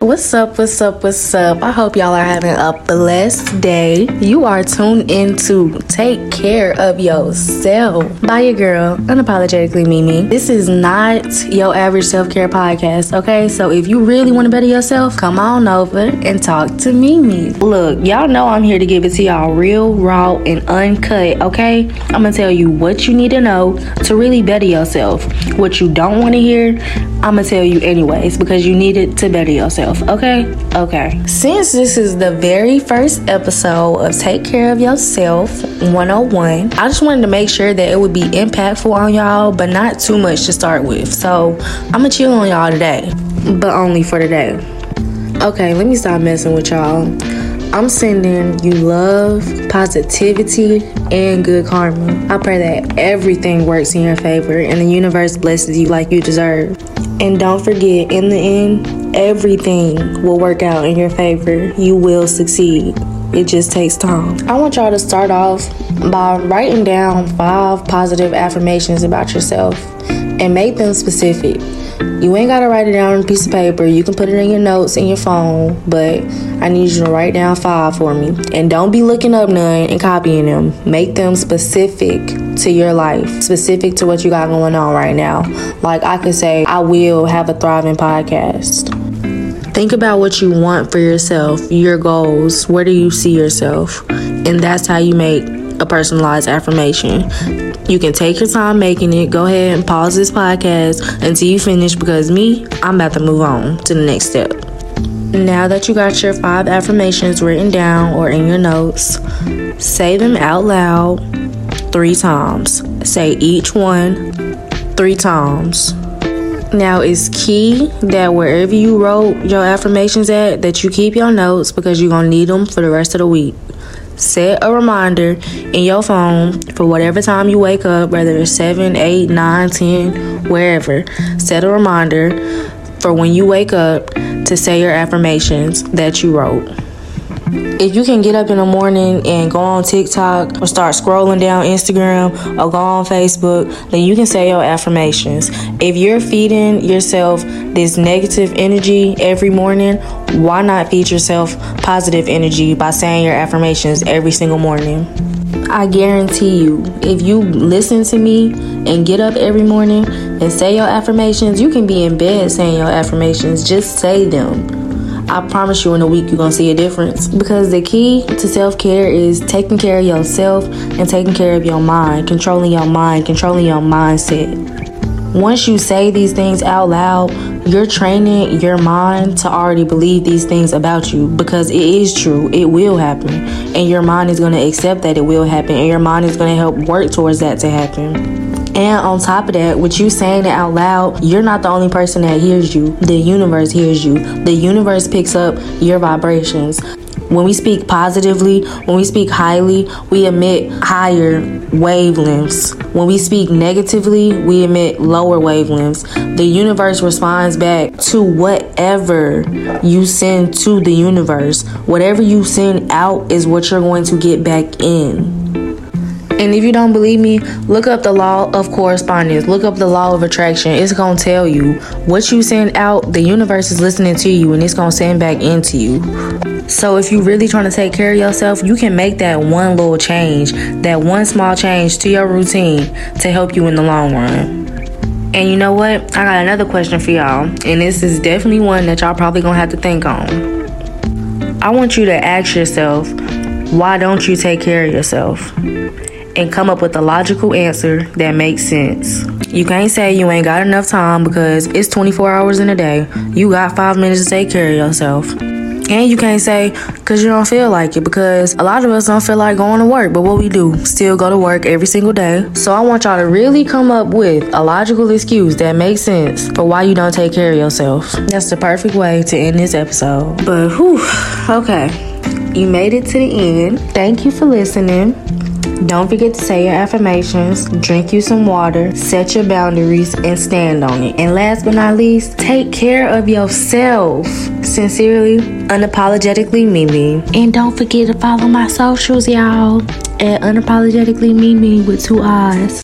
What's up? What's up? What's up? I hope y'all are having a blessed day. You are tuned in to Take Care of Yourself by your girl, Unapologetically Mimi. This is not your average self care podcast, okay? So if you really want to better yourself, come on over and talk to Mimi. Look, y'all know I'm here to give it to y'all real, raw, and uncut, okay? I'm gonna tell you what you need to know to really better yourself. What you don't want to hear, I'm gonna tell you anyways because you need it to better yourself yourself, okay? Okay. Since this is the very first episode of Take Care of Yourself 101, I just wanted to make sure that it would be impactful on y'all, but not too much to start with. So I'm gonna chill on y'all today, but only for today. Okay, let me stop messing with y'all. I'm sending you love, positivity, and good karma. I pray that everything works in your favor and the universe blesses you like you deserve. And don't forget, in the end, everything will work out in your favor. You will succeed. It just takes time. I want y'all to start off by writing down five positive affirmations about yourself and make them specific. You ain't gotta write it down on a piece of paper. You can put it in your notes in your phone, but I need you to write down five for me. And don't be looking up none and copying them. Make them specific to your life, specific to what you got going on right now. Like I could say, I will have a thriving podcast. Think about what you want for yourself, your goals. Where do you see yourself? And that's how you make a personalized affirmation. You can take your time making it. Go ahead and pause this podcast until you finish because me, I'm about to move on to the next step. Now that you got your five affirmations written down or in your notes, say them out loud three times. Say each one three times. Now it's key that wherever you wrote your affirmations at, that you keep your notes because you're gonna need them for the rest of the week set a reminder in your phone for whatever time you wake up, whether it's 7, 8, 9, 10, wherever. Set a reminder for when you wake up to say your affirmations that you wrote. If you can get up in the morning and go on TikTok or start scrolling down Instagram or go on Facebook, then you can say your affirmations. If you're feeding yourself this negative energy every morning, why not feed yourself positive energy by saying your affirmations every single morning? I guarantee you, if you listen to me and get up every morning and say your affirmations, you can be in bed saying your affirmations. Just say them. I promise you in a week you're gonna see a difference. Because the key to self care is taking care of yourself and taking care of your mind, controlling your mind, controlling your mindset. Once you say these things out loud, you're training your mind to already believe these things about you because it is true. It will happen. And your mind is going to accept that it will happen. And your mind is going to help work towards that to happen. And on top of that, with you saying it out loud, you're not the only person that hears you. The universe hears you. The universe picks up your vibrations. When we speak positively, when we speak highly, we emit higher wavelengths. When we speak negatively, we emit lower wavelengths. The universe responds back to whatever you send to the universe. Whatever you send out is what you're going to get back in. And if you don't believe me, look up the law of correspondence. Look up the law of attraction. It's going to tell you what you send out, the universe is listening to you and it's going to send back into you. So if you're really trying to take care of yourself, you can make that one little change, that one small change to your routine to help you in the long run. And you know what? I got another question for y'all. And this is definitely one that y'all probably gonna have to think on. I want you to ask yourself, why don't you take care of yourself? And come up with a logical answer that makes sense. You can't say you ain't got enough time because it's 24 hours in a day. You got five minutes to take care of yourself. And you can't say because you don't feel like it because a lot of us don't feel like going to work. But what we do, still go to work every single day. So I want y'all to really come up with a logical excuse that makes sense for why you don't take care of yourself. That's the perfect way to end this episode. But whew, okay. You made it to the end. Thank you for listening. Don't forget to say your affirmations, drink you some water, set your boundaries, and stand on it. And last but not least, take care of yourself. Sincerely, unapologetically Mimi. And don't forget to follow my socials, y'all, at unapologetically Mimi with two eyes.